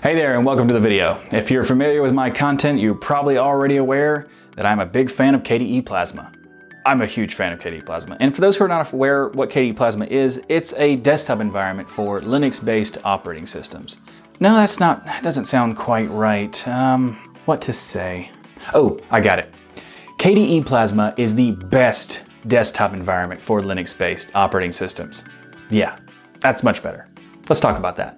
Hey there and welcome to the video. If you're familiar with my content, you're probably already aware that I'm a big fan of KDE Plasma. I'm a huge fan of KDE Plasma. And for those who are not aware what KDE Plasma is, it's a desktop environment for Linux-based operating systems. No, that's not, that doesn't sound quite right. Um, what to say? Oh, I got it. KDE Plasma is the best desktop environment for Linux-based operating systems. Yeah, that's much better. Let's talk about that.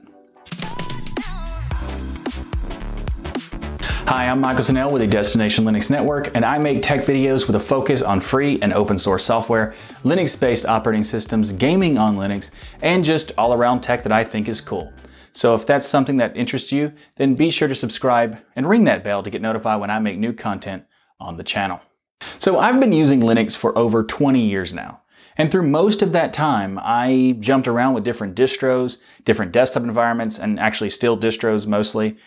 Hi, I'm Michael Tunnell with the Destination Linux Network, and I make tech videos with a focus on free and open source software, Linux-based operating systems, gaming on Linux, and just all around tech that I think is cool. So if that's something that interests you, then be sure to subscribe and ring that bell to get notified when I make new content on the channel. So I've been using Linux for over 20 years now. And through most of that time, I jumped around with different distros, different desktop environments, and actually still distros mostly.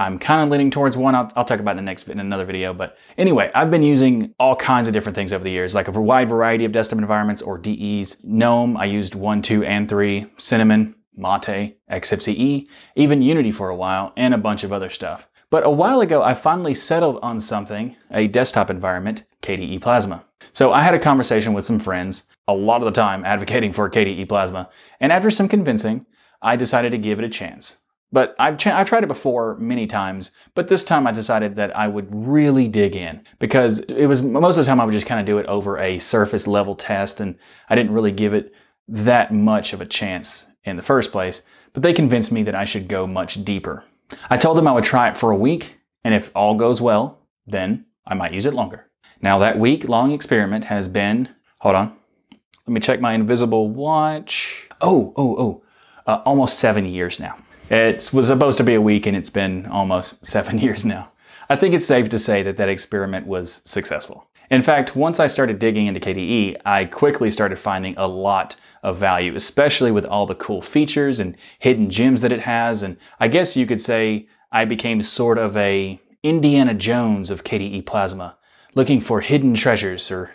I'm kind of leaning towards one. I'll, I'll, talk about in the next in another video. But anyway, I've been using all kinds of different things over the years, like a wide variety of desktop environments or DEs. GNOME, I used one, two, and three. Cinnamon, Mate, XFCE, even Unity for a while, and a bunch of other stuff. But a while ago, I finally settled on something, a desktop environment, KDE Plasma. So I had a conversation with some friends, a lot of the time advocating for KDE Plasma, and after some convincing, I decided to give it a chance. But I've, ch- I've tried it before many times, but this time I decided that I would really dig in because it was most of the time I would just kind of do it over a surface level test and I didn't really give it that much of a chance in the first place. But they convinced me that I should go much deeper. I told them I would try it for a week, and if all goes well, then I might use it longer. Now, that week long experiment has been, hold on, let me check my invisible watch. Oh, oh, oh, uh, almost seven years now. It was supposed to be a week and it's been almost seven years now. I think it's safe to say that that experiment was successful. In fact, once I started digging into KDE, I quickly started finding a lot of value, especially with all the cool features and hidden gems that it has. And I guess you could say I became sort of a Indiana Jones of KDE Plasma, looking for hidden treasures or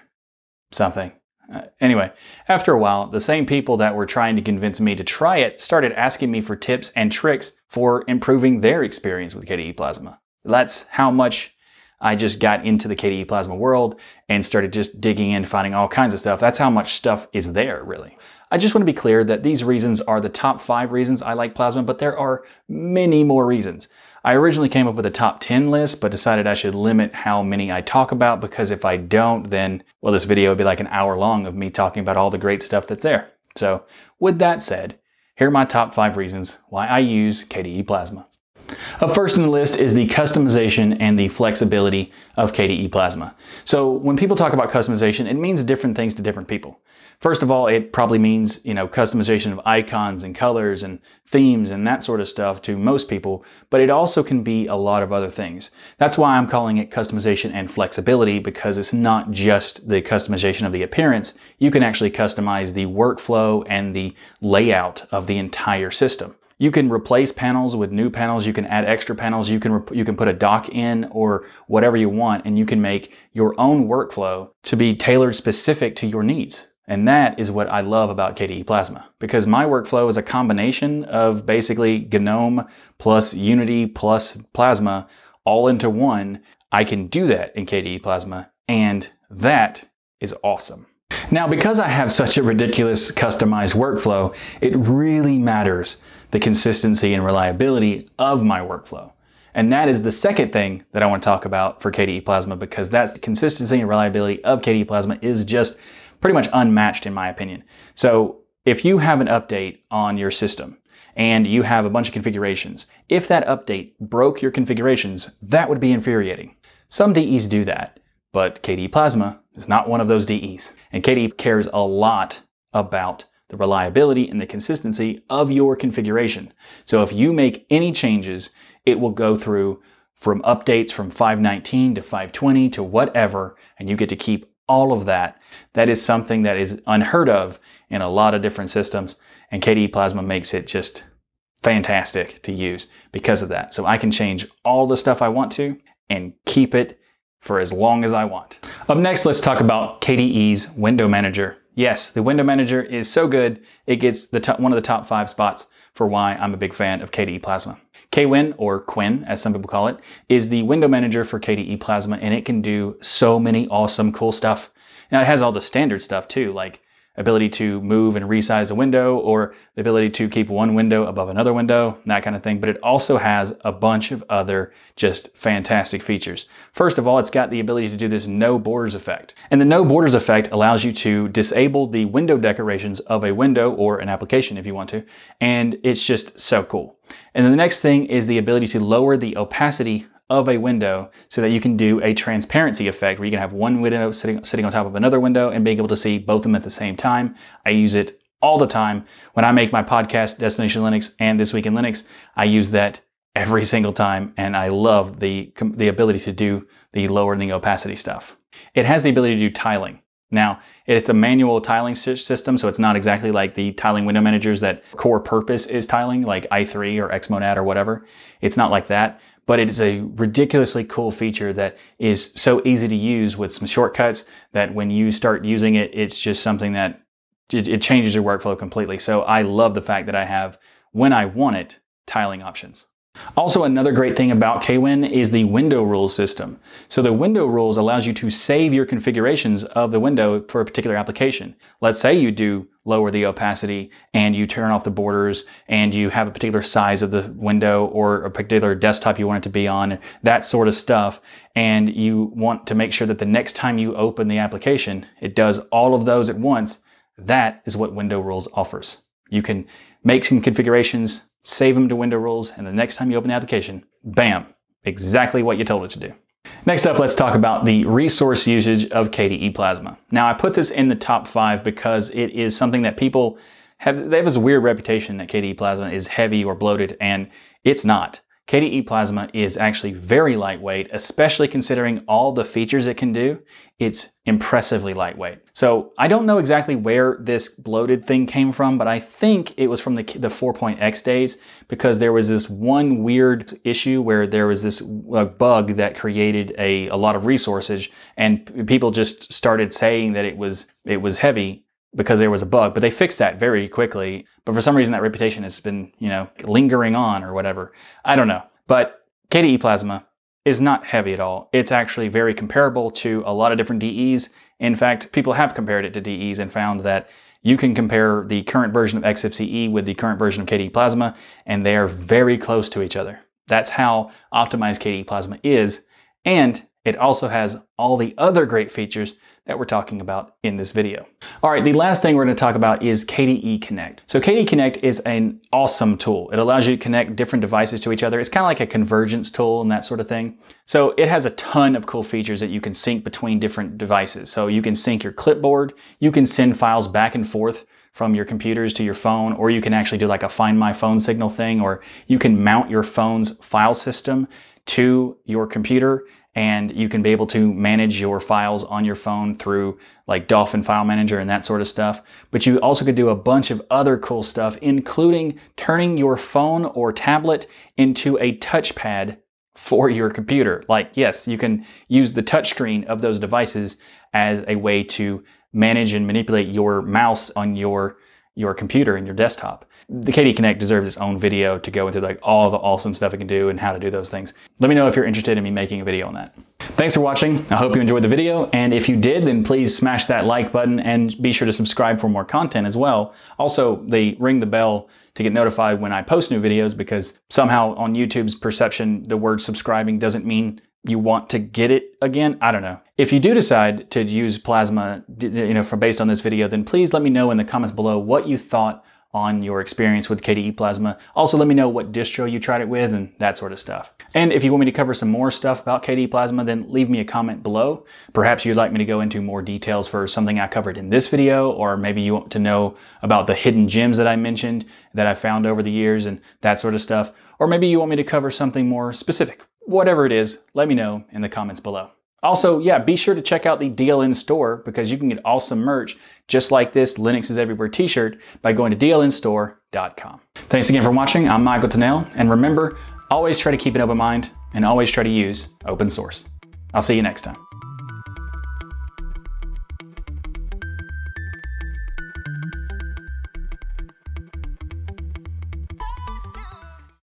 something. Uh, anyway, after a while, the same people that were trying to convince me to try it started asking me for tips and tricks for improving their experience with KDE Plasma. That's how much I just got into the KDE Plasma world and started just digging in, finding all kinds of stuff. That's how much stuff is there, really. I just want to be clear that these reasons are the top five reasons I like Plasma, but there are many more reasons. I originally came up with a top 10 list, but decided I should limit how many I talk about because if I don't, then, well, this video would be like an hour long of me talking about all the great stuff that's there. So, with that said, here are my top five reasons why I use KDE Plasma. Up first in the list is the customization and the flexibility of KDE Plasma. So when people talk about customization, it means different things to different people. First of all, it probably means, you know, customization of icons and colors and themes and that sort of stuff to most people, but it also can be a lot of other things. That's why I'm calling it customization and flexibility because it's not just the customization of the appearance. You can actually customize the workflow and the layout of the entire system. You can replace panels with new panels. You can add extra panels. You can you can put a dock in or whatever you want, and you can make your own workflow to be tailored specific to your needs. And that is what I love about KDE Plasma because my workflow is a combination of basically GNOME plus Unity plus Plasma all into one. I can do that in KDE Plasma, and that is awesome. Now, because I have such a ridiculous customized workflow, it really matters the consistency and reliability of my workflow. And that is the second thing that I want to talk about for KDE Plasma because that's the consistency and reliability of KDE Plasma is just pretty much unmatched in my opinion. So if you have an update on your system and you have a bunch of configurations, if that update broke your configurations, that would be infuriating. Some DEs do that, but KDE Plasma is not one of those DEs. And KDE cares a lot about the reliability and the consistency of your configuration. So if you make any changes, it will go through from updates from 519 to 520 to whatever, and you get to keep all of that. That is something that is unheard of in a lot of different systems, and KDE Plasma makes it just fantastic to use because of that. So I can change all the stuff I want to and keep it for as long as I want. Up next, let's talk about KDE's Window Manager. Yes, the window manager is so good, it gets the top, one of the top five spots for why I'm a big fan of KDE Plasma. KWin, or Quinn, as some people call it, is the window manager for KDE Plasma, and it can do so many awesome, cool stuff. Now, it has all the standard stuff too, like ability to move and resize a window or the ability to keep one window above another window, that kind of thing. But it also has a bunch of other just fantastic features. First of all, it's got the ability to do this no borders effect. And the no borders effect allows you to disable the window decorations of a window or an application if you want to. And it's just so cool. And then the next thing is the ability to lower the opacity of a window so that you can do a transparency effect where you can have one window sitting, sitting on top of another window and being able to see both of them at the same time. I use it all the time. When I make my podcast, Destination Linux and This Week in Linux, I use that every single time and I love the, the ability to do the lowering the opacity stuff. It has the ability to do tiling. Now, it's a manual tiling system, so it's not exactly like the tiling window managers that core purpose is tiling, like i3 or Xmonad or whatever. It's not like that, but it is a ridiculously cool feature that is so easy to use with some shortcuts that when you start using it, it's just something that it, changes your workflow completely. So I love the fact that I have, when I want it, tiling options. Also, another great thing about KWin is the window rules system. So the window rules allows you to save your configurations of the window for a particular application. Let's say you do lower the opacity and you turn off the borders and you have a particular size of the window or a particular desktop you want it to be on, that sort of stuff. And you want to make sure that the next time you open the application, it does all of those at once. That is what window rules offers. You can make some configurations, save them to window rules, and the next time you open the application, bam, exactly what you told it to do. Next up, let's talk about the resource usage of KDE Plasma. Now, I put this in the top five because it is something that people have, they have this weird reputation that KDE Plasma is heavy or bloated, and it's not. KDE Plasma is actually very lightweight, especially considering all the features it can do. It's impressively lightweight. So I don't know exactly where this bloated thing came from, but I think it was from the, the 4.x days because there was this one weird issue where there was this uh, bug that created a, a lot of resources and people just started saying that it was, it was heavy because there was a bug, but they fixed that very quickly. But for some reason, that reputation has been, you know, lingering on or whatever. I don't know. But KDE Plasma is not heavy at all. It's actually very comparable to a lot of different DEs. In fact, people have compared it to DEs and found that you can compare the current version of XFCE with the current version of KDE Plasma, and they are very close to each other. That's how optimized KDE Plasma is. And it also has all the other great features that we're talking about in this video. All right, the last thing we're gonna talk about is KDE Connect. So KDE Connect is an awesome tool. It allows you to connect different devices to each other. It's kind of like a convergence tool and that sort of thing. So it has a ton of cool features that you can sync between different devices. So you can sync your clipboard, you can send files back and forth from your computers to your phone, or you can actually do like a find my phone signal thing, or you can mount your phone's file system to your computer and you can be able to manage your files on your phone through like Dolphin File Manager and that sort of stuff. But you also could do a bunch of other cool stuff, including turning your phone or tablet into a touchpad for your computer. Like, yes, you can use the touchscreen of those devices as a way to manage and manipulate your mouse on your your computer and your desktop. The KDE Connect deserves its own video to go into like all the awesome stuff it can do and how to do those things. Let me know if you're interested in me making a video on that. Thanks for watching. I hope you enjoyed the video. And if you did, then please smash that like button and be sure to subscribe for more content as well. Also, they ring the bell to get notified when I post new videos because somehow on YouTube's perception, the word subscribing doesn't mean you want to get it again. I don't know. If you do decide to use Plasma, you know, for based on this video, then please let me know in the comments below what you thought on your experience with KDE Plasma. Also, let me know what distro you tried it with and that sort of stuff. And if you want me to cover some more stuff about KDE Plasma, then leave me a comment below. Perhaps you'd like me to go into more details for something I covered in this video, or maybe you want to know about the hidden gems that I mentioned that I found over the years and that sort of stuff. Or maybe you want me to cover something more specific. Whatever it is, let me know in the comments below. Also, yeah, be sure to check out the DLN store because you can get awesome merch just like this Linux is Everywhere t-shirt by going to dlnstore.com. Thanks again for watching. I'm Michael Tunnell, and remember, always try to keep an open mind and always try to use open source. I'll see you next time.